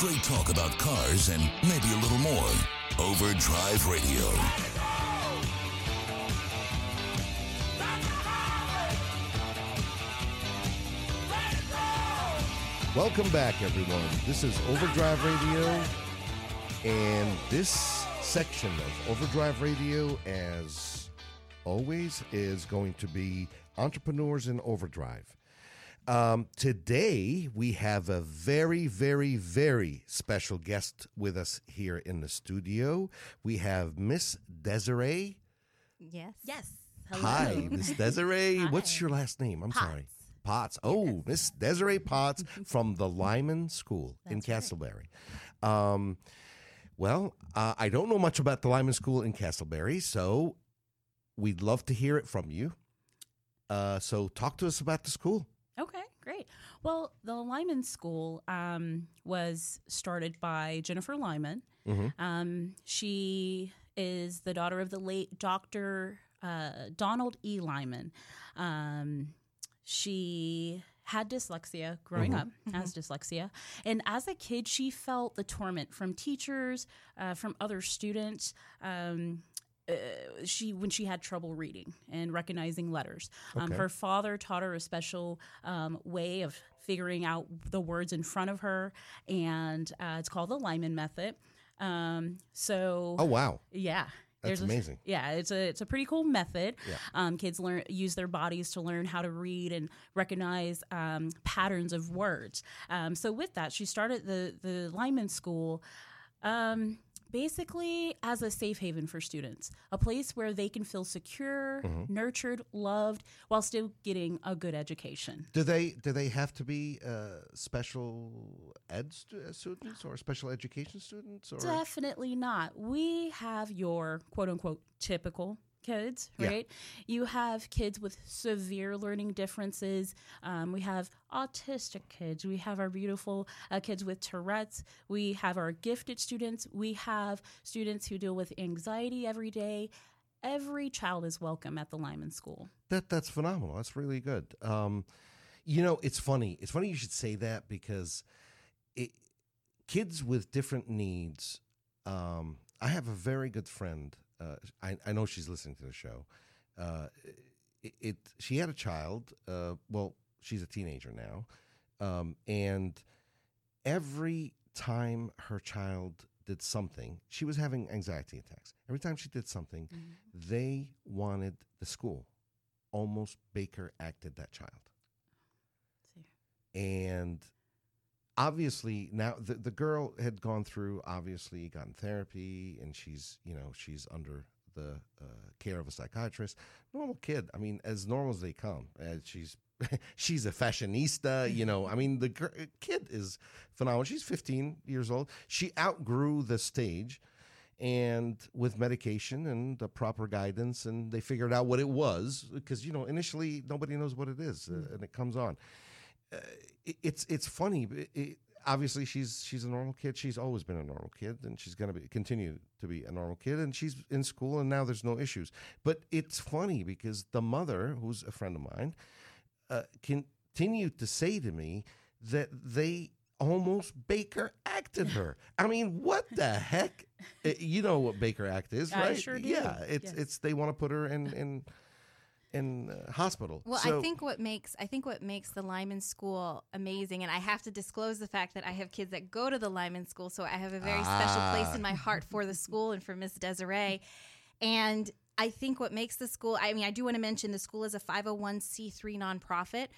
Straight talk about cars and maybe a little more. Overdrive Radio. Welcome back, everyone. This is Overdrive Radio, and this section of Overdrive Radio, as always, is going to be Entrepreneurs in Overdrive. Um, today, we have a very, very, very special guest with us here in the studio. We have Miss Desiree. Yes. Yes. Hi, Miss Desiree. What's your last name? I'm sorry. Potts. Potts. Oh, Miss Desiree Potts from the Lyman School in That's right. Casselberry. Um, well, uh, I don't know much about the Lyman School in Casselberry, so we'd love to hear it from you. Uh, so, talk to us about the school. Okay, great. Well, the Lyman School um, was started by Jennifer Lyman. Mhm. Um, she is the daughter of the late Dr. Uh, Donald E. Lyman. Um, she had dyslexia growing up, has dyslexia. And as a kid, she felt the torment from teachers, uh, from other students. Um, uh, she when she had trouble reading and recognizing letters. Um, Okay. Her father taught her a special um, way of figuring out the words in front of her, and uh, it's called the Lyman method. Um, so, Oh, wow. yeah. That's a- amazing. yeah, it's a it's a pretty cool method. Yeah. Um, kids learn use their bodies to learn how to read and recognize um, patterns of words. Um, so with that, she started the the Lyman School. Um, basically as a safe haven for students, a place where they can feel secure, Mm-hmm. nurtured, loved, while still getting a good education. Do they do they have to be uh, special ed stu- uh, students or special education students? Or Definitely not. We have your quote unquote typical kids, Yeah. right? You have kids with severe learning differences. Um, we have autistic kids. We have our beautiful uh, kids with Tourette's. We have our gifted students. We have students who deal with anxiety every day. Every child is welcome at the Lyman School. That that's phenomenal. That's really good. Um, you know, it's funny. It's funny you should say that because it, kids with different needs. Um, I have a very good friend. Uh, I, I know she's listening to the show. Uh, it, it she had a child. Uh, well, she's a teenager now, um, and every time her child did something, she was having anxiety attacks. Every time she did something, they wanted the school. Almost Baker acted that child. And obviously now the, the girl had gone through obviously gotten therapy and she's you know she's under the uh, care of a psychiatrist. Normal kid i mean as normal as they come uh, she's she's a fashionista you know. I mean the gir- kid is phenomenal. She's 15 years old. She outgrew the stage and with medication and the proper guidance and they figured out what it was because you know initially nobody knows what it is uh, and it comes on uh, it, it's it's funny it, obviously she's she's a normal kid she's always been a normal kid and she's going to be continue to be a normal kid and she's in school and now there's no issues but it's funny because the mother who's a friend of mine uh, continued to say to me that they almost Baker acted her. I mean, what the heck? Uh, You know what Baker Act is, I right? sure do. Yeah, it's Yes. it's they want to put her in in in uh, hospital. Well, So- I think what makes I think what makes the Lyman School amazing, and I have to disclose the fact that I have kids that go to the Lyman School, so I have a very special Ah. place in my heart for the school and for Miss Desiree. And I think what makes the school, I mean, I do want to mention the school is a 501c3 nonprofit.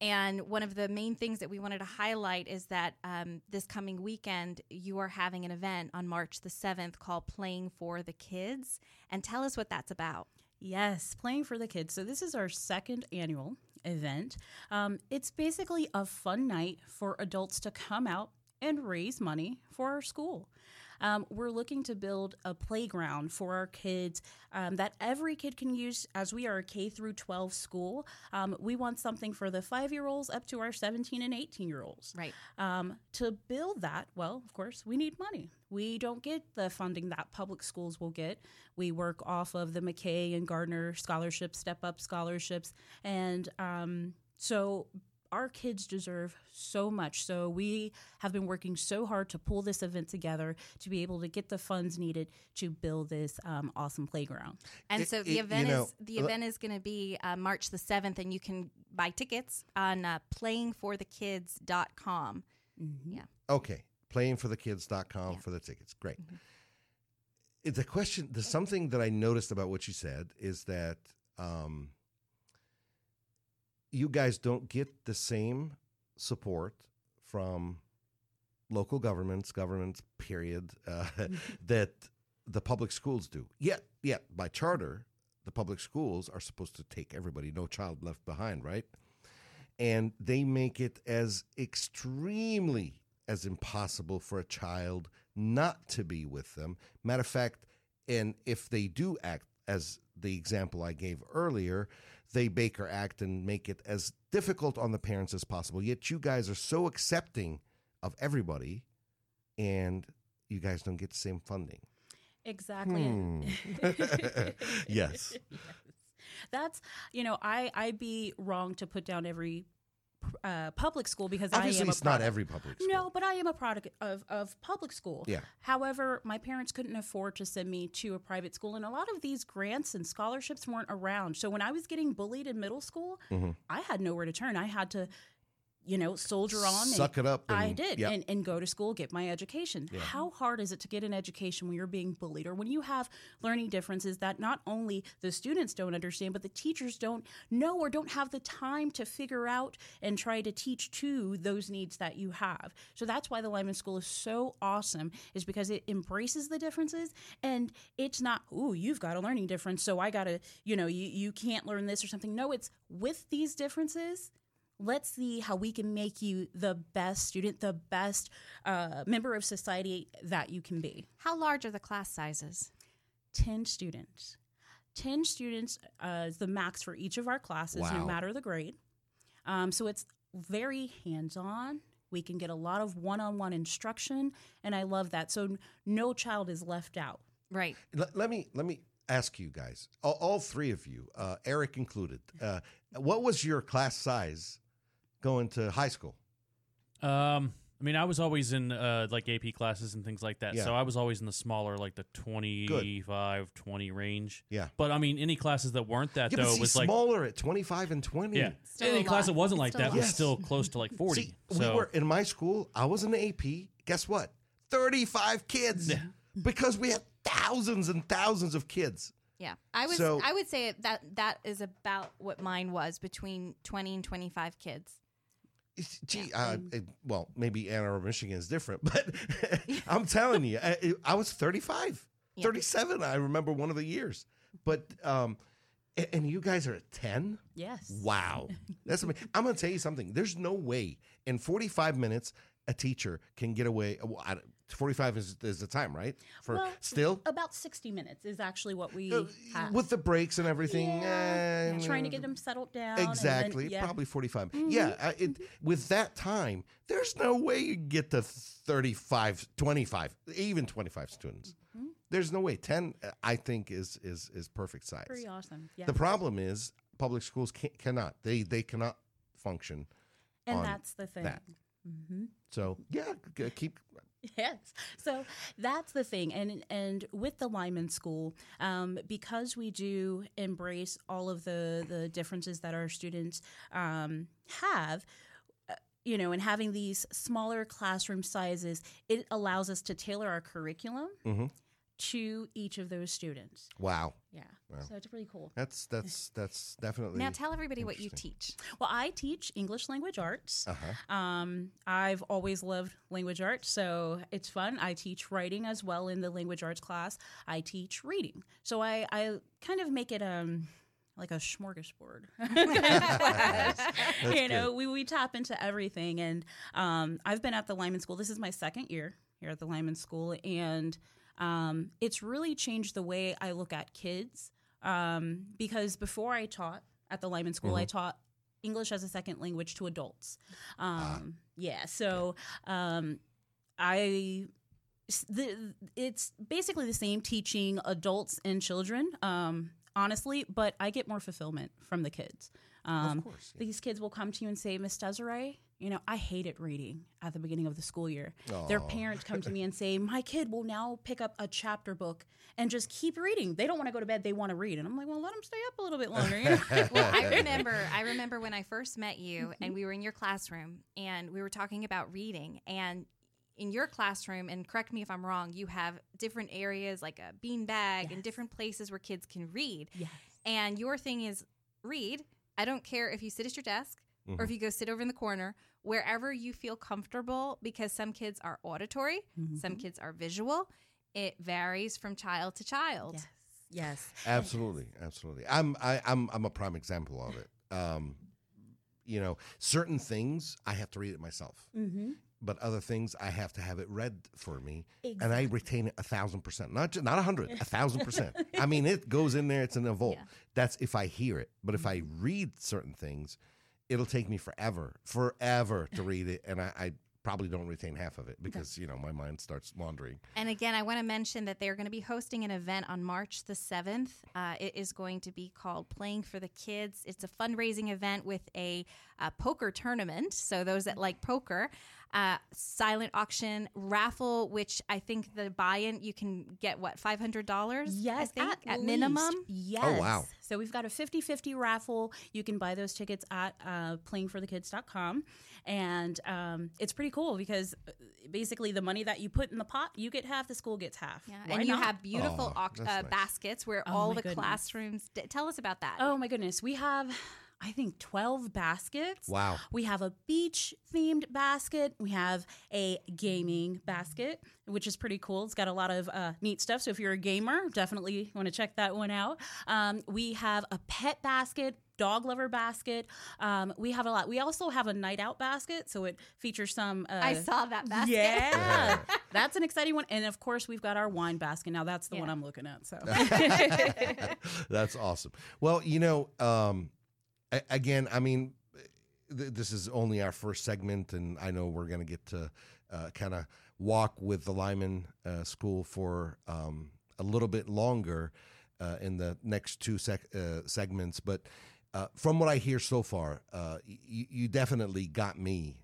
And one of the main things that we wanted to highlight is that um, this coming weekend, you are having an event on March the 7th called Playing for the Kids. And tell us what that's about. Yes, playing for the kids. So this is our second annual event. Um, it's basically a fun night for adults to come out and raise money for our school. Um, we're looking to build a playground for our kids um, that every kid can use as we are a K through 12 school. Um, we want something for the five year olds up to our 17 and 18 year olds. Right. Um, to build that, well, of course, we need money. We don't get the funding that public schools will get. We work off of the McKay and Gardiner scholarships, step up scholarships. And um, so our kids deserve so much. So we have been working so hard to pull this event together to be able to get the funds needed to build this um, awesome playground. And It- so the you event know, is the le- event is going to be uh, March the seventh, and you can buy tickets on uh, playingforthekids.com. Yeah. Okay, playingforthekids.com for the tickets. Great. It- The question, the something that I noticed about what you said is that um, you guys don't get the same support from local governments, governments, period, uh, that the public schools do. Yet, yet by charter, the public schools are supposed to take everybody, no child left behind, right? and they make it as extremely as impossible for a child not to be with them. Matter of fact, and if they do act as the example I gave earlier, they Baker act and make it as difficult on the parents as possible. Yet you guys are so accepting of everybody, and you guys don't get the same funding. Exactly. Hmm. yes. That's you know I I'd be wrong to put down every uh, public school because I Obviously, am a it's not every public school. No, but I am a product of, of public school. Yeah. However, my parents couldn't afford to send me to a private school, and a lot of these grants and scholarships weren't around. So when I was getting bullied in middle school, Mm-hmm. I had nowhere to turn. I had to, you know, soldier on. Suck and it up I did, yep. and, and go to school, get my education. How hard is it to get an education when you're being bullied or when you have learning differences that not only the students don't understand, but the teachers don't know or don't have the time to figure out and try to teach to those needs that you have. So that's why the Lyman School is so awesome, is because it embraces the differences and it's not, ooh, you've got a learning difference, so I gotta, you know, you, you can't learn this or something. No, it's with these differences let's see how we can make you the best student, the best uh, member of society that you can be. How large are the class sizes? 10 students. 10 students uh, is the max for each of our classes, Wow. no matter the grade. Um, so it's very hands on. We can get a lot of one on one instruction, and I love that. So no child is left out. Right. Let, let me let me ask you guys, all, all three of you, uh, Eric included. Uh, what was your class size going to high school? Um, I mean, I was always in uh, like AP classes and things like that. Yeah. So I was always in the smaller, like the 25, 20 range. Yeah. But I mean, any classes that weren't that Yeah, but though see, was like smaller at twenty five and twenty. yeah. Still any class lot. that wasn't It's like still that was Yes. still close to like forty. See, so we were in my school. I was in the AP. Guess what? Thirty five kids. Yeah. Because we had thousands and thousands of kids. Yeah. I was So- I would say that that is about what mine was between 20 and 25 kids. Gee, uh, it- well, maybe Ann Arbor, Michigan is different, but I'm telling you, I, I was 35, Yeah. 37. I remember one of the years, but um, and you guys are at 10. Yes. Wow, that's amazing. I'm going to tell you something. There's no way in 45 minutes a teacher can get away. well, 45 is, is the time, right? For Well, still About 60 minutes is actually what we Uh, have. with the breaks and everything. Yeah, eh, trying to get them settled down. and then- Exactly, yeah. probably 45. Yeah, uh, it, with that time, there's no way you get to 35, 25, even 25 students. Mm-hmm. There's no way. 10, uh, I think, is is is perfect size. Pretty awesome. Yeah. The problem is public schools can, cannot. They they cannot function. and that's the thing. that. hmm So yeah, keep. Yes. So that's the thing. And and with the Lyman School, um, because we do embrace all of the, the differences that our students um, have, uh, you know, and having these smaller classroom sizes, it allows us to tailor our curriculum Mhm. To each of those students. Wow, Yeah. Wow. So it's really cool. that's that's that's definitely. Now tell everybody what you teach. Well, I teach English language arts. Uh-huh. Um, I've always loved language arts, so it's fun. I teach writing as well in the language arts class. I teach reading, so I, I kind of make it um like a smorgasbord. you know, we, we tap into everything, and um, I've been at the Lyman School. This is my second year here at the Lyman School, and um, it's really changed the way I look at kids. Um, because before I taught at the Lyman School, I taught English as a second language to adults. Um, Yeah, so um, I. The, it's basically the same teaching adults and children, um, honestly, but I get more fulfillment from the kids. Um, course, yeah. These kids will come to you and say, Miss Desiree, you know, I hated reading at the beginning of the school year. Their Aw. parents come to me and say, My kid will now pick up a chapter book and just keep reading. They don't want to go to bed, they want to read. And I'm like, Well, let them stay up a little bit longer. You know? well, I remember I remember when I first met you mm-hmm. and we were in your classroom and we were talking about reading and in your classroom and correct me if I'm wrong, you have different areas like a bean bag and different places where kids can read. yes. And your thing is read. I don't care if you sit at your desk Mm-hmm. or if you go sit over in the corner, wherever you feel comfortable because some kids are auditory, some kids are visual. It varies from child to child. Yes. Yes. Absolutely, absolutely. I'm I, I'm I'm a prime example of it. Um, you know, certain things I have to read it myself, Mm-hmm. but other things I have to have it read for me, and I retain it a thousand percent. Not ju- not a hundred, a thousand percent. I mean, it goes in there. It's in a vault. Yeah. That's if I hear it. But if I Mm-hmm. read certain things, it'll take me forever, forever to read it, and I. I Probably don't retain half of it because you know my mind starts wandering. And again, I want to mention that they're going to be hosting an event on March the 7th. Uh, it is going to be called Playing for the Kids. It's a fundraising event with a, uh poker tournament. So, those that like poker, uh, silent auction, raffle, which I think the buy in, you can get what, $500? Yes, I think, at, at, minimum. Yes. Oh, wow. So we've got a 50-50 raffle. You can buy those tickets at uh, playingforthekids.com. And um, it's pretty cool because uh, basically the money that you put in the pot, you get half, the school gets half. Yeah, Why and you not? have beautiful Oh, au- uh, nice. baskets where Oh, all the goodness. classrooms. D- tell us about that. Oh my goodness. We have, I think, 12 baskets. Wow. We have a beach themed basket. We have a gaming basket, which is pretty cool. It's got a lot of uh, neat stuff. So if you're a gamer, definitely want to check that one out. Um, we have a pet basket. Dog lover basket. Um, we have a lot. We also have a night out basket, so it features some. Uh, I saw that basket. Yeah, that's an exciting one. And of course, we've got our wine basket. Now that's the one I'm looking at. So That's awesome. Well, you know, um, a- again, I mean, th- this is only our first segment, and I know we're going to get to uh, kind of walk with the Lyman uh, School for um, a little bit longer uh, in the next two sec- uh, segments. But uh, from what I hear so far, uh, y- you definitely got me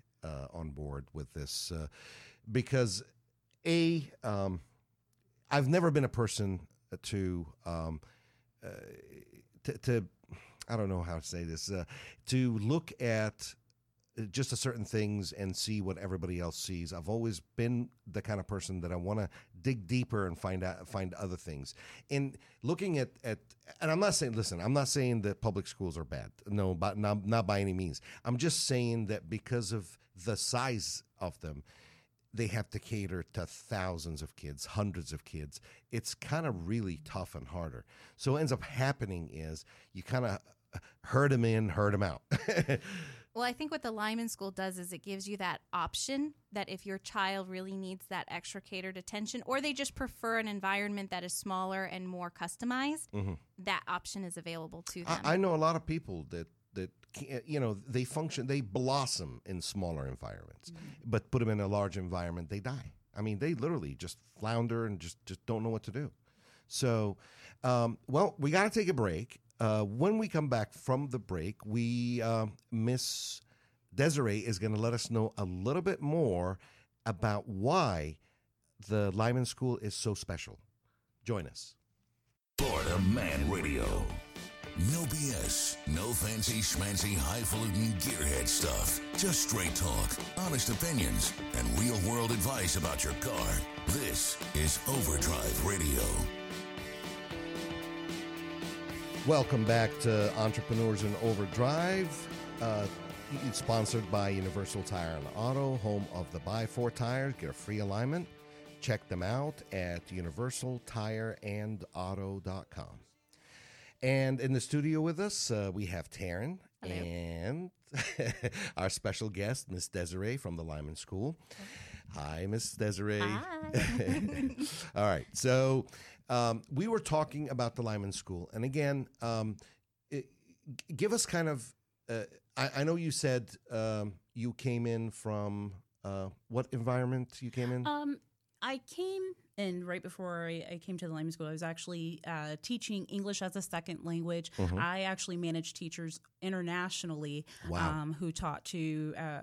on board with this because, A, um, I've never been a person to um, to, to I don't know how to say this uh, to look at uh, just a certain things and see what everybody else sees. I've always been the kind of person that I want to dig deeper and find out find other things. And looking at at and I'm not saying listen, I'm not saying that public schools are bad. No, but not, not by any means. I'm just saying that because of the size of them, they have to cater to thousands of kids, hundreds of kids. It's kind of really tough and harder. So what ends up happening is you kind of uh, herd them in, herd them out. Well, I think what the Lyman School does is it gives you that option that if your child really needs that extra catered attention, or they just prefer an environment that is smaller and more customized, mm-hmm. that option is available to them. I, I know a lot of people that you know they function, they blossom in smaller environments, but put them in a large environment, they die. I mean, they literally just flounder and just just don't know what to do. So, um, well, we got to take a break. Uh, when we come back from the break, we uh, Miss Desiree is going to let us know a little bit more about why the Lyman School is so special. Join us. Florida Man Radio. No BS, no fancy schmancy highfalutin gearhead stuff. Just straight talk, honest opinions, and real world advice about your car. This is Overdrive Radio. Welcome back to Entrepreneurs in Overdrive. Uh, it's sponsored by Universal Tire and Auto, home of the Buy Four tires. Get a free alignment. Check them out at universaltireandauto.com. And in the studio with us, uh, we have Taryn and our special guest, Miss Desiree from the Lyman School. Hi, Miss Desiree. Hi. All right. So um, we were talking about the Lyman School. And again, um, it, give us kind of, uh, I, I know you said um, you came in from uh, what environment you came in? I came and right before I, I came to the Lyman School, I was actually uh, teaching English as a second language. I actually managed teachers internationally Wow. um, who taught to uh,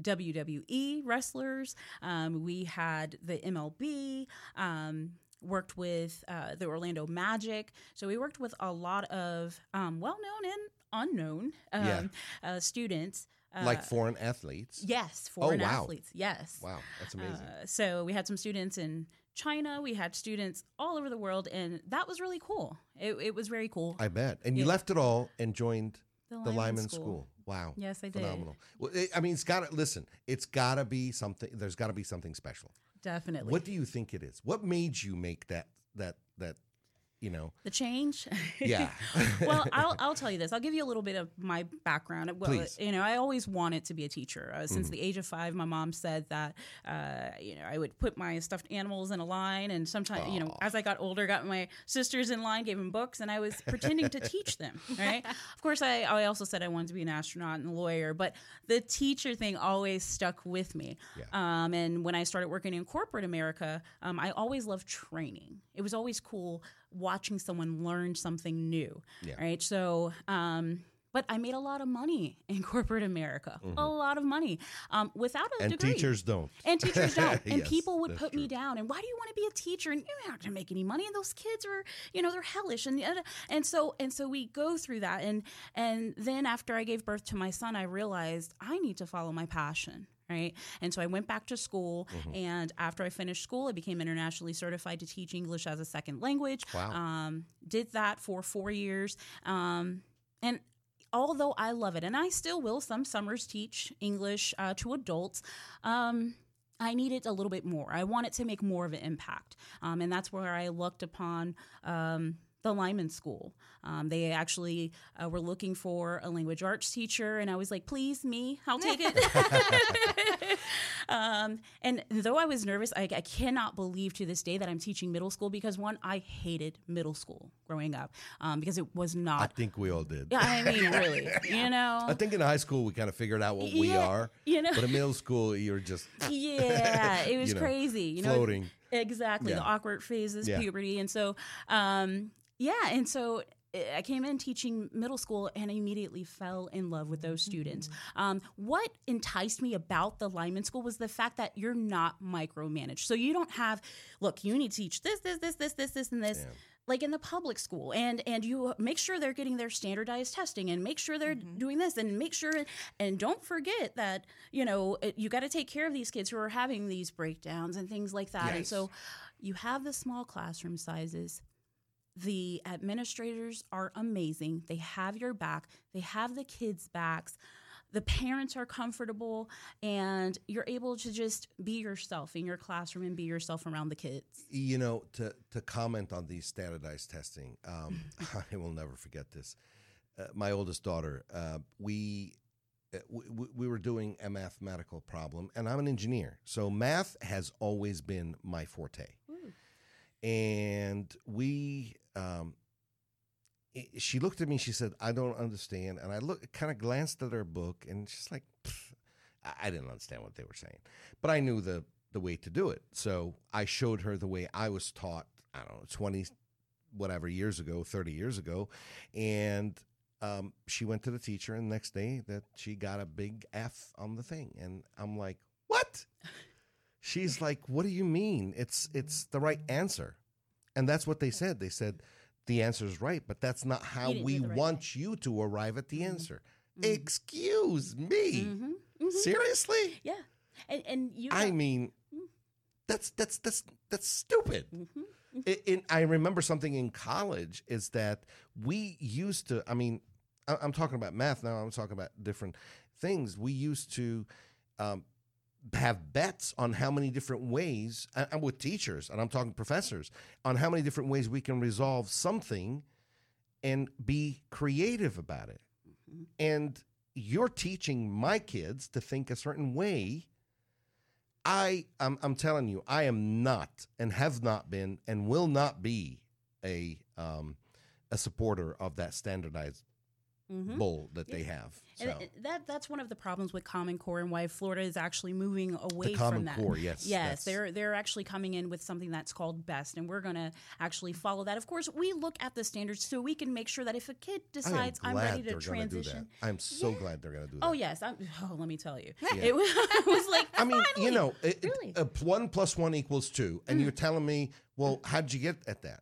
WWE wrestlers. Um, we had the MLB. Um, worked with uh, the Orlando Magic. So we worked with a lot of um, well-known and unknown um, Yeah. uh, students. Uh, like foreign athletes. Yes, foreign wow. athletes. Yes. Wow, that's amazing. Uh, so we had some students in China. We had students all over the world, and that was really cool. It, it was very cool. I bet. And you yeah. left it all and joined The the Lyman Lyman School. School. Wow. Yes, I did. Phenomenal. Well, it, I mean, it's got to listen. It's got to be something. There's got to be something special. Definitely. What do you think it is? What made you make that that that? You know. the change? Yeah. well, I'll, I'll tell you this. I'll give you a little bit of my background. Well, Please. you know, I always wanted to be a teacher. Uh, since the age of five, my mom said that, uh, you know, I would put my stuffed animals in a line, and sometimes, you know, as I got older, got my sisters in line, gave them books, and I was pretending to teach them. Right. Of course, I, I also said I wanted to be an astronaut and a lawyer, but the teacher thing always stuck with me. Yeah. Um, and when I started working in corporate America, um, I always loved training. It was always cool watching someone learn something new. Yeah. Right. So, um, but I made a lot of money in corporate America, a lot of money um, without a degree. and degree. teachers don't. And teachers don't. And Yes, people would put me down. And why do you want to be a teacher? And you're not going to make any money. And those kids are, you know, they're hellish. And and so and so we go through that. And and then after I gave birth to my son, I realized I need to follow my passion. Right. And so I went back to school. Mm-hmm. And after I finished school, I became internationally certified to teach English as a second language. Wow. Um, did that for four years. Um, and although I love it, and I still will some summers teach English uh, to adults, um, I needed a little bit more. I wanted to make more of an impact. Um, and that's where I looked upon. The Lyman School. Um, they actually uh, were looking for a language arts teacher, and I was like, "Please, me, I'll take it." um, and though I was nervous, I, I cannot believe to this day that I'm teaching middle school because one, I hated middle school growing up um, because it was not. I think we all did. Yeah, I mean, really, you know. I think in high school we kind of figured out what we are. you know. But in middle school, you're just yeah, it was You know, crazy. You know, floating. Exactly Yeah. the awkward phases, Yeah. puberty, and so um, yeah, and so. I came in teaching middle school and I immediately fell in love with those students. Um, what enticed me about the Lyman School was the fact that you're not micromanaged. So you don't have, look, you need to teach this, this, this, this, this, this, and this. Like in the public school, and and you make sure they're getting their standardized testing, and make sure they're mm-hmm. doing this, and make sure, and don't forget that you know you got to take care of these kids who are having these breakdowns and things like that. And so, you have the small classroom sizes. The administrators are amazing. They have your back. They have the kids' backs. The parents are comfortable, and you're able to just be yourself in your classroom and be yourself around the kids. you know to to comment on these standardized testing um, i will never forget this. Uh, my oldest daughter uh, we uh, we, we were doing a mathematical problem and i'm an engineer so math has always been my forte. And we um, i- she looked at me she said i don't understand. And i look kind of glanced at her book and she's like I- didn't understand what they were saying. But i knew the the way to do it. So i showed her the way i was taught i don't know 20 whatever years ago 30 years ago. And um, she went to the teacher and the next day that she got a big f on the thing. And i'm like what? She's like what do you mean? It's it's the right answer. And that's what they said. They said the answer is right but that's not how we do it the right want you to arrive at the answer excuse me Mm-hmm. Mm-hmm. seriously Yeah, and and you. i mean that's that's that's that's stupid Mhm. I- in, I remember something in college is that we used to. I mean, I, I'm talking about math now. I'm talking about different things. We used to um, have bets on how many different ways. I'm with teachers, and I'm talking professors on how many different ways we can resolve something, and be creative about it. And you're teaching my kids to think a certain way. I I'm, I'm telling you, I am not and have not been and will not be a um, a supporter of that standardized bull that they have. So Mm-hmm. That that's one of the problems with Common Core and why Florida is actually moving away from that. Core, yes, yes, they're they're actually coming in with something that's called Best, and we're going to actually follow that. Of course, we look at the standards so we can make sure that if a kid decides I'm, ready to they're going to do that. transition, I'm so glad they're going to do that. oh yes, I'm, oh let me tell you, it was, it was like I mean, you know, it, it- uh, one plus one equals two, and you're telling me, well, how'd you get at that?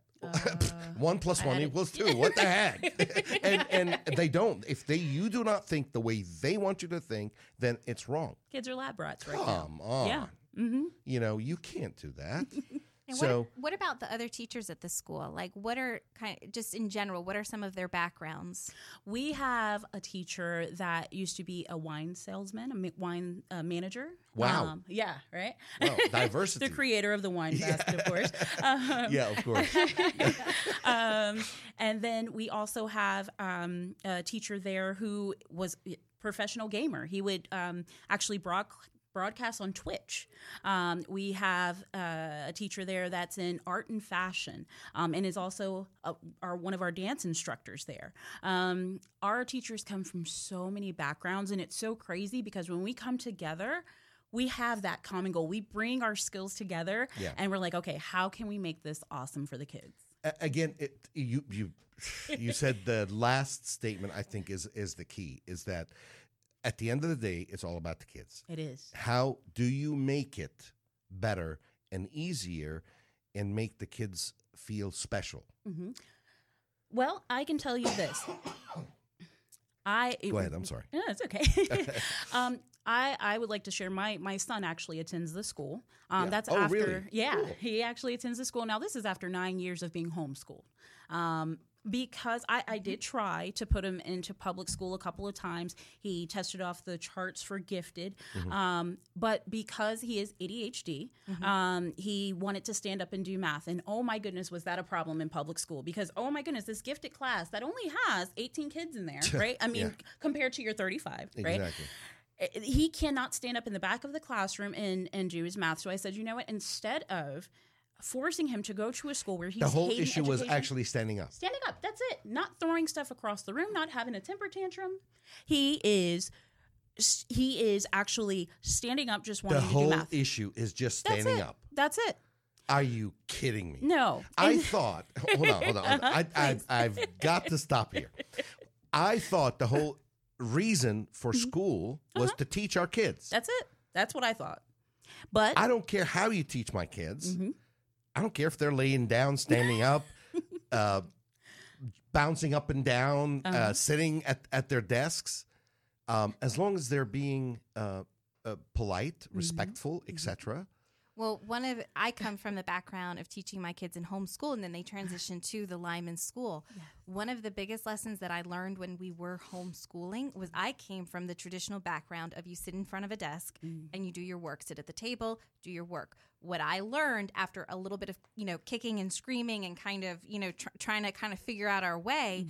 One plus one equals two. What the heck? and and they don't. If they you do not think the way they want you to think, then it's wrong. kids are lab rats right now. On. Yeah. Mm-hmm. You know, you can't do that. And so what, what about the other teachers at the school? Like, what are kind of just in general? What are some of their backgrounds? We have a teacher that used to be a wine salesman, a wine uh, manager. Wow. yeah, right. Wow, diversity. the creator of the wine basket, of course. Um, yeah, of course. um, and then we also have um, a teacher there who was a professional gamer. He would um, actually broad- broadcast on Twitch. Um, we have uh, a teacher there that's in art and fashion, um, and is also a, our one of our dance instructors there. Um, our teachers come from so many backgrounds, and it's so crazy because when we come together. We have that common goal. We bring our skills together, Yeah. and we're like, okay, how can we make this awesome for the kids? Again, it, you you you said the last statement. I think is is the key. Is that at the end of the day, it's all about the kids. It is. How do you make it better and easier, and make the kids feel special? Well, I can tell you this. I Go ahead. I'm sorry. No, it's okay. um, I I would like to share my my son actually attends the school. Um, Yeah. That's Oh, after really? yeah Cool. he actually attends the school. Now this is after nine years of being homeschooled. Um, because I, I did try to put him into public school a couple of times. He tested off the charts for gifted. Mm-hmm. Um, but because he is ADHD, um, he wanted to stand up and do math. And oh my goodness, was that a problem in public school? Because oh my goodness, this gifted class that only has 18 kids in there, right? I mean, Yeah. compared to your 35, right? Exactly. Uh, he cannot stand up in the back of the classroom and and do his math. So I said, you know what? Instead of forcing him to go to a school where he's The whole issue was actually standing up. standing up. That's it. Not throwing stuff across the room. Not having a temper tantrum. He is. He is actually standing up, just The wanting to do whole math. issue is just standing it. up. That's it. Are you kidding me? No. I thought. Hold on, hold on. Hold on. I, I, I've got to stop here. I thought the whole reason for Mm-hmm. school was to teach our kids. that's it. That's what I thought. But I don't care how you teach my kids. Mm-hmm. I don't care if they're laying down, standing up, uh, bouncing up and down, uh Uh-huh. sitting at, at their desks. Um, as long as they're being uh, uh, polite, Mm-hmm. respectful, etc. Well, one of I come from the background of teaching my kids in homeschool, and then they transitioned to the Lyman School. One of the biggest lessons that I learned when we were homeschooling was I came from the traditional background of you sit in front of a desk and you do your work, sit at the table, do your work. What I learned after a little bit of you know kicking and screaming and kind of you know tr- trying to kind of figure out our way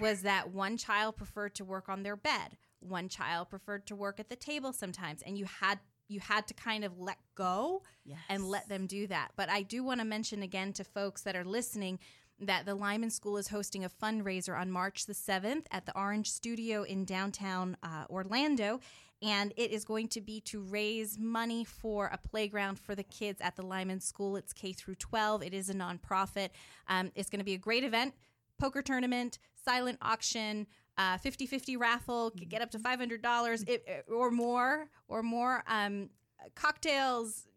was that one child preferred to work on their bed, one child preferred to work at the table sometimes, and you had you had to kind of let go and let them do that. But I do want to mention again to folks that are listening that the Lyman School is hosting a fundraiser on March the 7th at the Orange Studio in downtown uh, Orlando. And it is going to be to raise money for a playground for the kids at the Lyman School. It's K through 12. It is a nonprofit. Um, it's going to be a great event poker tournament, silent auction, uh, 50-50 raffle, could get up to $500 it, or more, or more. Um, cocktails,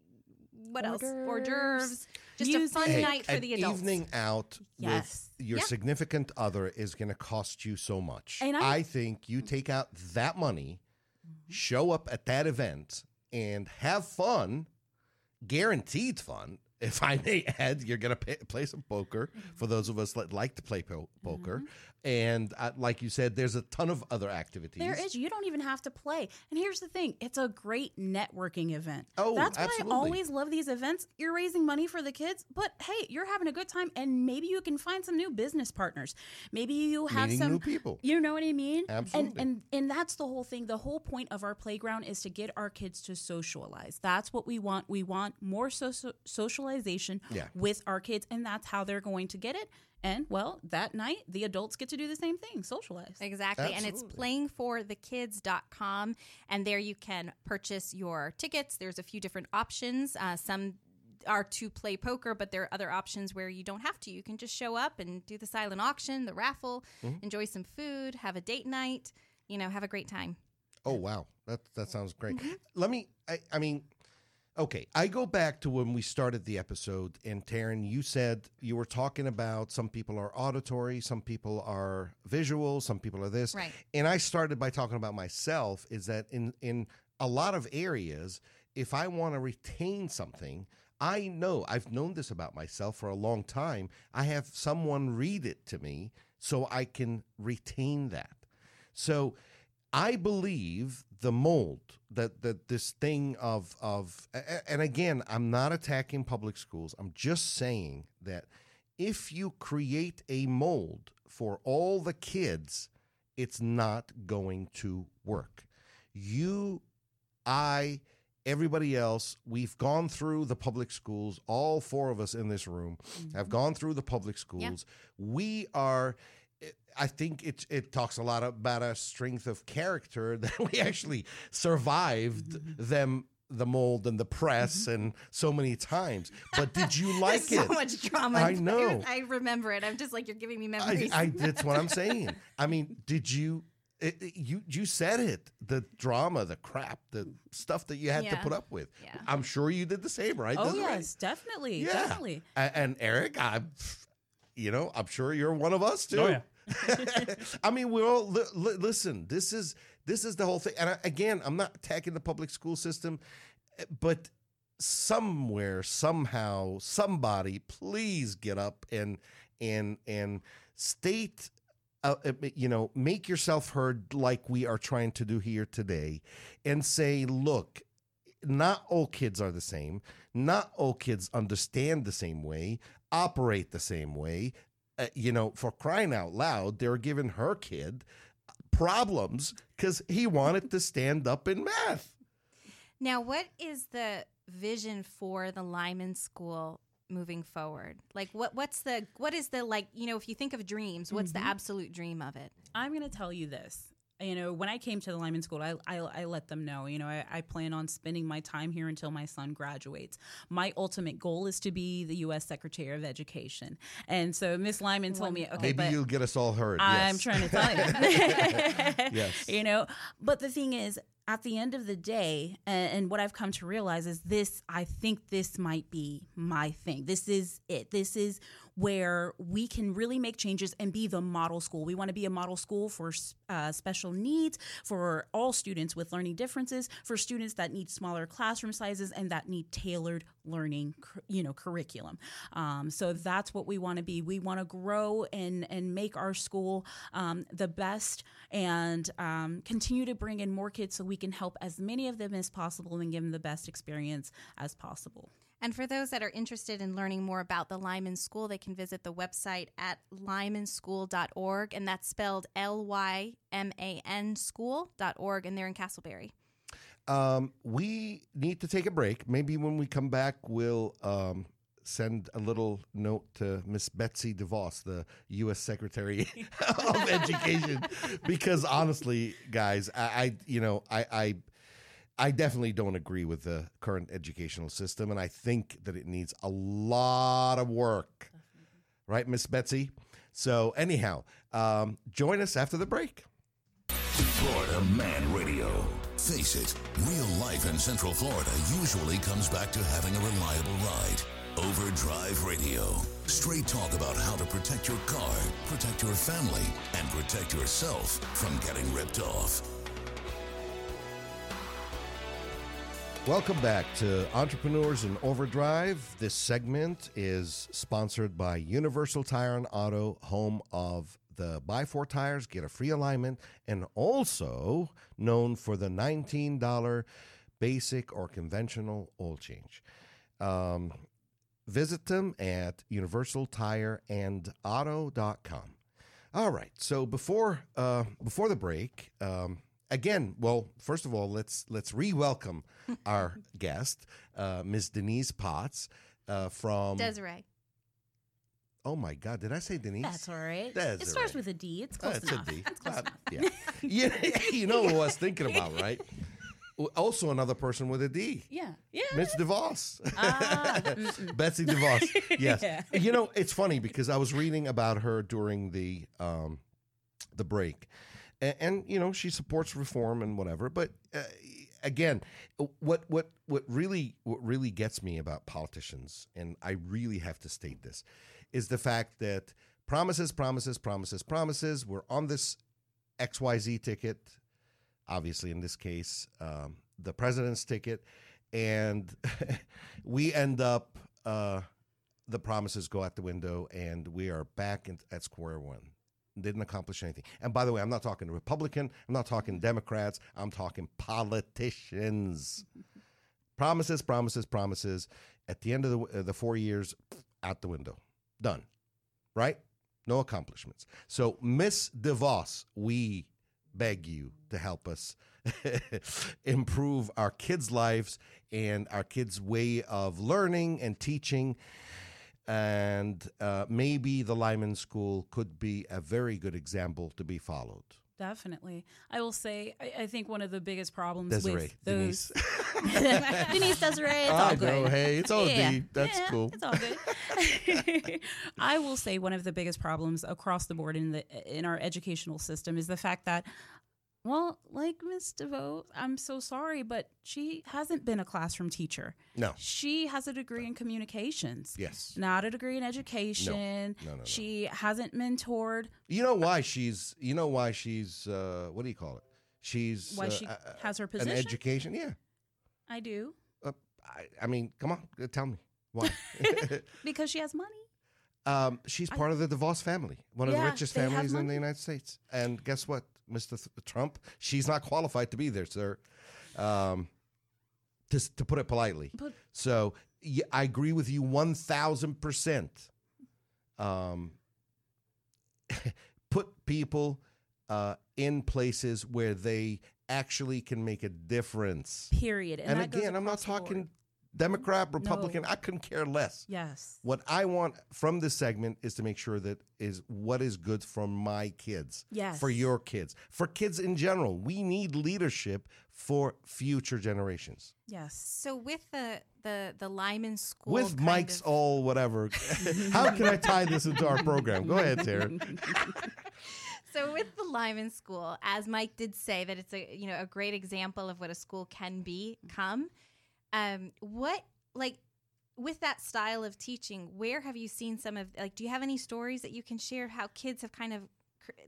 what else? Hors Hors d'oeuvres. Just Music. a fun Hey, night for the adults. evening out Yes. with your Yeah. significant other is going to cost you so much. And I, I- think you take out that money, Mm-hmm. show up at that event, and have fun, guaranteed fun. If I may add, you're going to play some poker mm-hmm. for those of us that like to play po- mm-hmm. poker. And uh, like you said, there's a ton of other activities. There is. You don't even have to play. And here's the thing it's a great networking event. Oh, That's absolutely. why I always love these events. You're raising money for the kids, but hey, you're having a good time and maybe you can find some new business partners. Maybe you have Meeting some new people. You know what I mean? Absolutely. And, and and that's the whole thing. The whole point of our playground is to get our kids to socialize. That's what we want. We want more so- socialization Yeah. with our kids, and that's how they're going to get it And well, that night the adults get to do the same thing, socialize. Exactly. And it's Absolutely. playingforthekids.com. And there you can purchase your tickets. There's a few different options. Uh, some are to play poker, but there are other options where you don't have to. You can just show up and do the silent auction, the raffle, enjoy some food, have a date night, you know, have a great time. Oh wow, that that sounds great. Let me. I, I mean, okay. I go back to when we started the episode, and Taryn, you said you were talking about some people are auditory, some people are visual, some people are this. Right. And I started by talking about myself. Is that in in a lot of areas, if I want to retain something. I know I've known this about myself for a long time. I have someone read it to me so I can retain that. So I believe the mold that that this thing of of and again, I'm not attacking public schools. I'm just saying that if you create a mold for all the kids, it's not going to work. You I everybody else, we've gone through the public schools. All four of us in this room have mm-hmm. gone through the public schools. We are I think it it talks a lot about our strength of character that we actually survived them the mold and the press mm-hmm. and so many times. But did you like There's it? so much drama. I know. I remember it. I'm just like, you're giving me memories. I that's what I'm saying. I mean, did you? It, it- you you said it. The drama, the crap, the stuff that you had to put up with. Yeah. I'm sure you did the same, right? Oh Desiree? yes, definitely, Yeah. definitely. A- And, Eric, I, you know, I'm sure you're one of us too. Oh, yeah. I mean, we're all li- li- listen. This is this is the whole thing. And I, again, I'm not attacking the public school system, but somewhere, somehow, somebody, please get up and and and state. Uh, uh, you know, make yourself heard like we are trying to do here today, and say, look, not all kids are the same. Not all kids understand the same way, operate the same way. Uh, you know, for crying out loud, they're giving her kid problems because he wanted to stand up in math. Now, what is the vision for the Lyman School moving forward? Like, what what's the what is the like? You know, if you think of dreams, what's the absolute dream of it? I'm going to tell you this. You know, when I came to the Lyman School, I, I, I let them know, you know, I, I plan on spending my time here until my son graduates. My ultimate goal is to be the U.S. Secretary of Education. And so Miss Lyman told me, okay, Maybe you'll get us all heard. I'm yes. trying to tell you. Yes. You know, but the thing is, at the end of the day, and what I've come to realize is this I think this might be my thing. This is it. This is where we can really make changes and be the model school. We want to be a model school for uh, special needs, for all students with learning differences, for students that need smaller classroom sizes and that need tailored learning, you know, curriculum. Um, so that's what we want to be. We want to grow and and make our school um, the best and um, continue to bring in more kids so we can help as many of them as possible and give them the best experience as possible. And for those that are interested in learning more about the Lyman School, they can visit the website at lymanschool.org, and that's spelled L Y M A N school.org, and they're in Casselberry. Um, we need to take a break. Maybe when we come back, we'll um, send a little note to Miss Betsy DeVos, the U.S. Secretary of Education, because honestly, guys, I, I you know, I, I, I definitely don't agree with the current educational system, and I think that it needs a lot of work. Right, Miss Betsy. So, anyhow, um, join us after the break. Florida Man Radio. Face it, real life in Central Florida usually comes back to having a reliable ride. Overdrive Radio. Straight talk about how to protect your car, protect your family, and protect yourself from getting ripped off. Welcome back to Entrepreneurs in Overdrive. This segment is sponsored by Universal Tire and Auto, home of the buy four tires, get a free alignment, and also known for the $19 basic or conventional oil change. Um, visit them at universaltireandauto.com. All right. So before uh, before the break, um, again, well, first of all, let's let's re-welcome our guest, uh, Ms. Denise Potts uh, from. Desiree. Oh my God, did I say Denise? That's all right. That's it starts with a D. It's Uh, close it's enough. a D. Uh, yeah. yeah. You know what I was thinking about, right? Also, another person with a D. Yeah. Yeah. Miss DeVos. Ah. Betsy DeVos. Yes. Yeah. You know, it's funny because I was reading about her during the um, the break, and, and you know she supports reform and whatever. But uh, again, what what what really what really gets me about politicians, and I really have to state this, is the fact that promises, promises, promises, promises. We're on this X Y Z ticket. Obviously, in this case, um, the president's ticket, and we end up. Uh, the promises go out the window and we are back in, at square one. Didn't accomplish anything. And by the way, I'm not talking Republican, I'm not talking Democrats, I'm talking politicians. promises, promises, promises. At the end of the, uh, the four years, out the window. Done. Right? No accomplishments. So, Miss DeVos, we beg you to help us improve our kids' lives and our kids' way of learning and teaching and uh, maybe the Lyman School could be a very good example to be followed. Definitely. I will say, I, I think one of the biggest problems Desiree, with those. Denise. Denise Desiree, it's I all good. know, hey, it's all Yeah, D. That's yeah, cool. It's all good. I will say one of the biggest problems across the board in the in our educational system is the fact that, well, like Miss DeVos, I'm so sorry, but she hasn't been a classroom teacher. No. She has a degree in communications. Yes. Not a degree in education. No, no, no. She hasn't mentored. You know why she's, you know why she's, uh, what do you call it? She's, Why uh, she uh, has her position? an education. Yeah. I do. Uh, I, I mean, come on, uh, tell me why. Because she has money. um, she's part of the DeVos family, one of the richest families in the. United States. And guess what, Mr. Trump? She's not qualified to be there, sir. Um, to, to put it politely. But- so yeah, I agree with you 1000%. Um, put people uh, in places where they actually can make a difference. Period. And, goes again, I'm not talking Democrat, Republican. No. I couldn't care less. Yes. What I want from this segment is to make sure that is what is good for my kids, Yes. for your kids, for kids in general. We need leadership for future generations. Yes. So with the the the Lyman School With Mike's of- all whatever. How can I tie this into our program? Go ahead, Tara. So with the Lyman School, as Mike did say, that it's a you know a great example of what a school can become. Um, what like with that style of teaching, where have you seen some of like? Do you have any stories that you can share how kids have kind of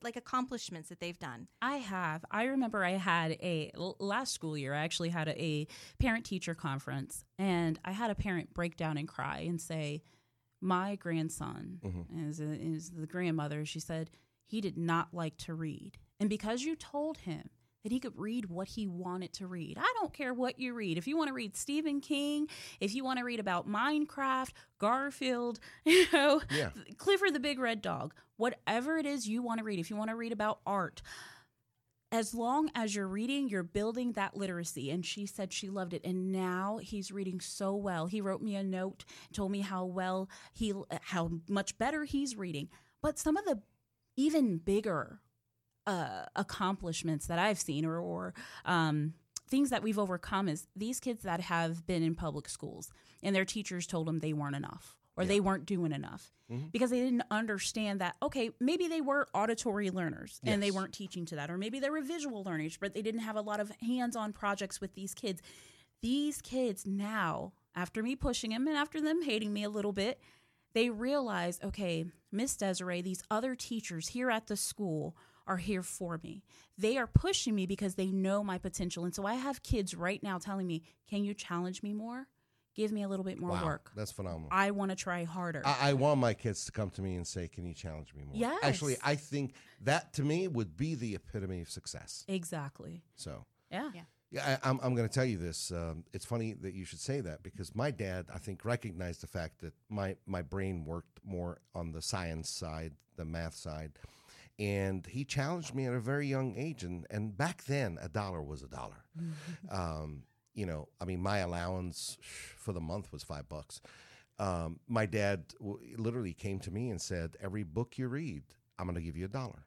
like accomplishments that they've done? I have. I remember I had a last school year. I actually had a, a parent teacher conference, and I had a parent break down and cry and say, "My grandson is is the grandmother." She said he did not like to read, and because you told him that he could read what he wanted to read. I don't care what you read. If you want to read Stephen King, if you want to read about Minecraft, Garfield, you know, Yeah. Clifford the Big Red Dog, whatever it is you want to read, if you want to read about art, as long as you're reading, you're building that literacy. And she said she loved it. And now he's reading so well. He wrote me a note, told me how well he, how much better he's reading. But some of the even bigger uh, accomplishments that I've seen or, or um, things that we've overcome is these kids that have been in public schools and their teachers told them they weren't enough or they weren't doing enough because they didn't understand that okay maybe they were auditory learners and they weren't teaching to that or maybe they were visual learners but they didn't have a lot of hands-on projects with these kids. These kids now after me pushing them and after them hating me a little bit they realize okay miss desiree these other teachers here at the school are here for me they are pushing me because they know my potential and so i have kids right now telling me can you challenge me more give me a little bit more Wow, work that's phenomenal. i want to try harder I, I want my kids to come to me and say, "Can you challenge me more?" Yes. Actually, I think that to me would be the epitome of success. exactly So, yeah, Yeah. yeah, I, I'm, I'm going to tell you this. Um, it's funny that you should say that because my dad, I think, recognized the fact that my my brain worked more on the science side, the math side, and he challenged me at a very young age. And and back then, a dollar was a dollar. Um, you know, I mean, my allowance for the month was five bucks. um, my dad w- literally came to me and said, "Every book you read, I'm going to give you a dollar."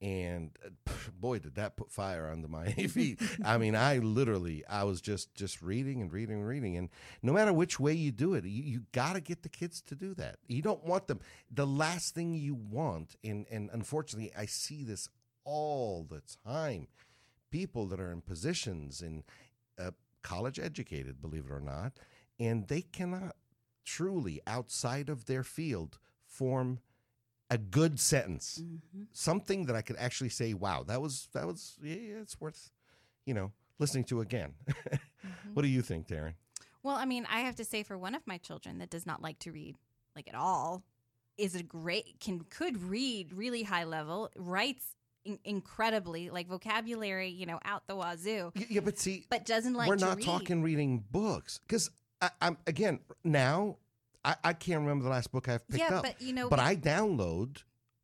And uh, boy, did that put fire under my feet. I mean, I literally, I was just just reading and reading and reading, and no matter which way you do it, you, you got to get the kids to do that. You don't want them. The last thing you want, and and unfortunately, I see this all the time. People that are in positions in uh, college educated, believe it or not, and they cannot truly outside of their field form a good sentence Mm-hmm. something that i could actually say wow that was that was yeah, it's worth you know listening to again what do you think darren Well, I mean, I have to say for one of my children that does not like to read like at all is a great can could read really high level, writes in- incredibly like vocabulary, you know, out the wazoo, yeah but see but doesn't like we're not read. talking reading books because i'm again now I, I can't remember the last book i've picked yeah, up but you know, but we- i download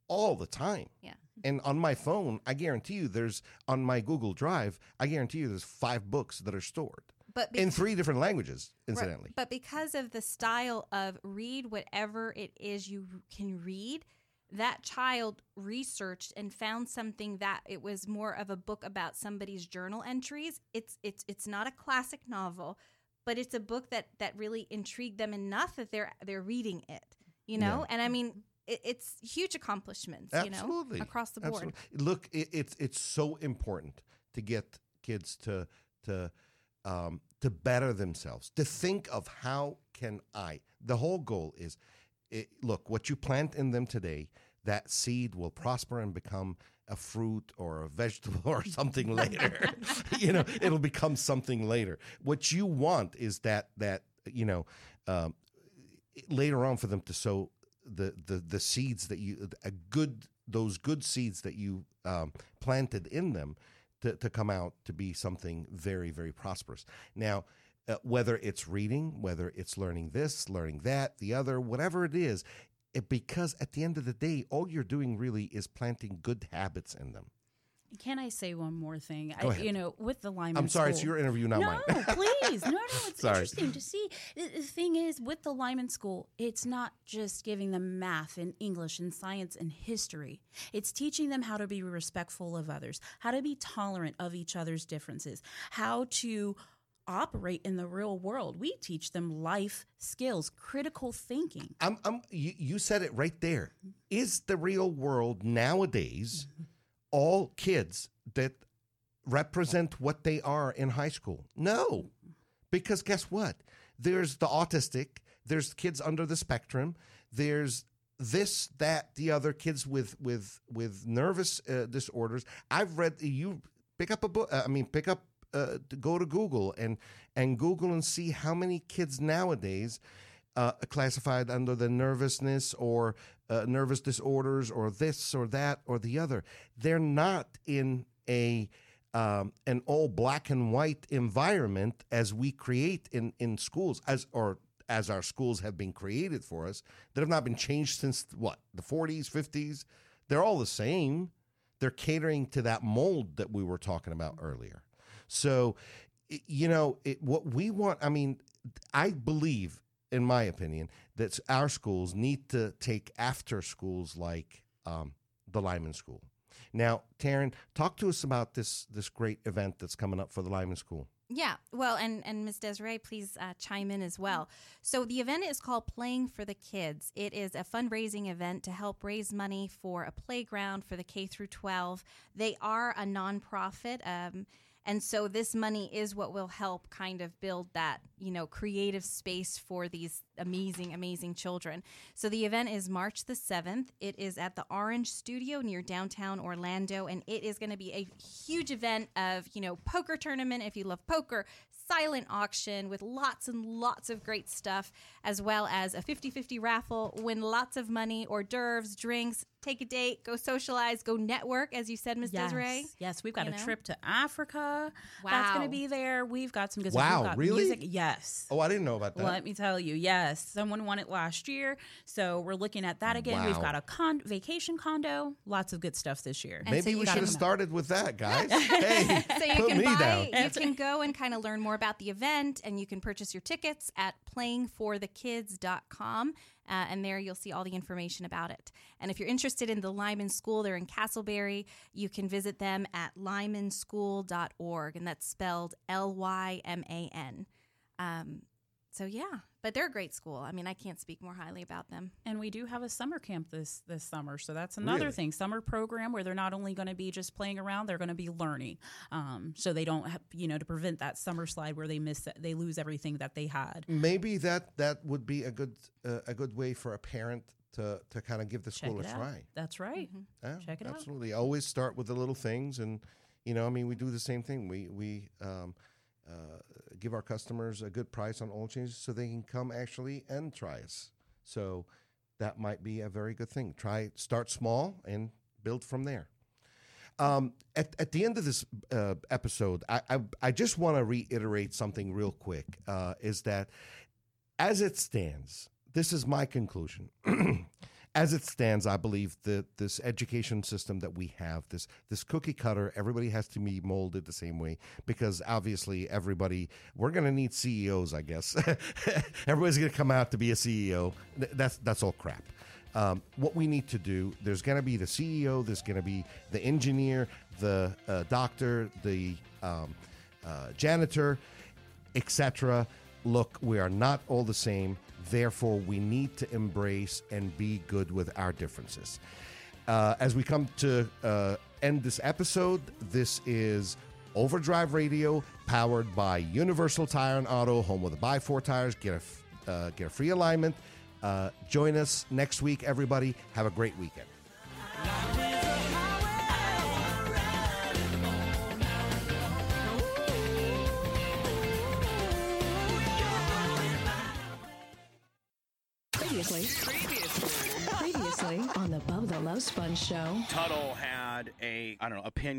all the time Yeah. and on my phone i guarantee you there's on my google drive i guarantee you there's five books that are stored but in three different languages Right, incidentally But because of the style of read whatever it is you can read, that child researched and found something that it was more of a book about somebody's journal entries. It's it's it's not a classic novel, but it's a book that that really intrigued them enough that they're they're reading it. You know, and I mean. It, it's huge accomplishments, you know, across the board. Absolutely. Look, it, it's it's so important to get kids to to um, to better themselves, to think of how can I. The whole goal is, it, look, what you plant in them today, that seed will prosper and become a fruit or a vegetable or something later. you know, it'll become something later. What you want is that that you know. Um, later on for them to sow the the the seeds that you a good those good seeds that you um, planted in them to, to come out to be something very very prosperous now uh, whether it's reading whether it's learning this learning that the other whatever it is it, because at the end of the day all you're doing really is planting good habits in them Can I say one more thing? I, you know, with the Lyman i'm sorry it's your interview not no, mine please. No, no, it's Sorry. interesting to see. The, the thing is, with the Lyman School, it's not just giving them math and English and science and history. It's teaching them how to be respectful of others, how to be tolerant of each other's differences, how to operate in the real world. We teach them life skills, critical thinking. I'm, I'm, you, you said it right there. Is the real world nowadays all kids that represent what they are in high school? No. Because guess what? There's the autistic, there's kids under the spectrum, there's this, that, the other kids with with with nervous uh, disorders. I've read you pick up a book. Uh, I mean, pick up uh, go to Google and and Google and see how many kids nowadays uh, classified under the nervousness or uh, nervous disorders or this or that or the other. They're not in a um, an all black and white environment as we create in in schools as or as our schools have been created for us that have not been changed since what the 40s 50s they're all the same. They're catering to that mold that we were talking about earlier so you know it, what we want i mean i believe in my opinion that our schools need to take after schools like um, the lyman school now taryn talk to us about this this great event that's coming up for the lyman school Yeah, well, and and Ms. Desiree, please uh, chime in as well. So the event is called Playing for the Kids. It is a fundraising event to help raise money for a playground for the K through 12. They are a nonprofit, um, and so this money is what will help kind of build that you know creative space for these amazing, amazing children. So the event is March the seventh. It is at the Orange Studio near downtown Orlando, and it is going to be a huge event of you know poker tournament if you love poker silent auction with lots and lots of great stuff as well as a 50-50 raffle win lots of money hors d'oeuvres drinks take a date, go socialize, go network, as you said, Miss Yes. Desiree. Yes, we've got You a know? trip to Africa. Wow. That's going to be there. We've got some good Wow, stuff. We've got really? Music. Yes. Oh, I didn't know about that. Let me tell you, yes, someone won it last year, so we're looking at that again. We've got a con- vacation condo, lots of good stuff this year. And Maybe you we should have started with that, guys. Hey, So you put can me buy, down. you can go and kind of learn more about the event, and you can purchase your tickets at playingforthekids.com. Uh, and there you'll see all the information about it. And if you're interested in the Lyman School, they're in Casselberry. You can visit them at lymanschool.org, and that's spelled L Y M A N. Um, so yeah, but they're a great school. I mean, I can't speak more highly about them. And we do have a summer camp this this summer, so that's another Really? thing. Summer program where they're not only going to be just playing around, they're going to be learning. Um, so they don't, have, you know, to prevent that summer slide where they miss, they lose everything that they had. Maybe that that would be a good uh, a good way for a parent to to kind of give the school a out. try. That's right. Yeah, Check it out. absolutely. Always start with the little things, and you know, I mean, we do the same thing. We we um, uh, give our customers a good price on oil changes, so they can come actually and try us. So that might be a very good thing. Try start small and build from there. Um, at, at the end of this uh, episode, I, I, I just want to reiterate something real quick. Uh, is that as it stands, this is my conclusion. as it stands, I believe that this education system that we have, this this cookie cutter, everybody has to be molded the same way because obviously everybody we're going to need CEOs, I guess. Everybody's going to come out to be a CEO. That's that's all crap. Um, what we need to do, there's going to be the CEO, there's going to be the engineer, the uh, doctor, the um, uh, janitor, etc. Look, we are not all the same. Therefore, we need to embrace and be good with our differences. Uh, as we come to uh, end this episode, this is Overdrive Radio, powered by Universal Tire and Auto, home with the buy four tires. Get a uh, get a free alignment. Uh, join us next week, everybody. Have a great weekend. Previously, previously on the Bubba the Love Sponge show. Tuttle had a I don't know opinion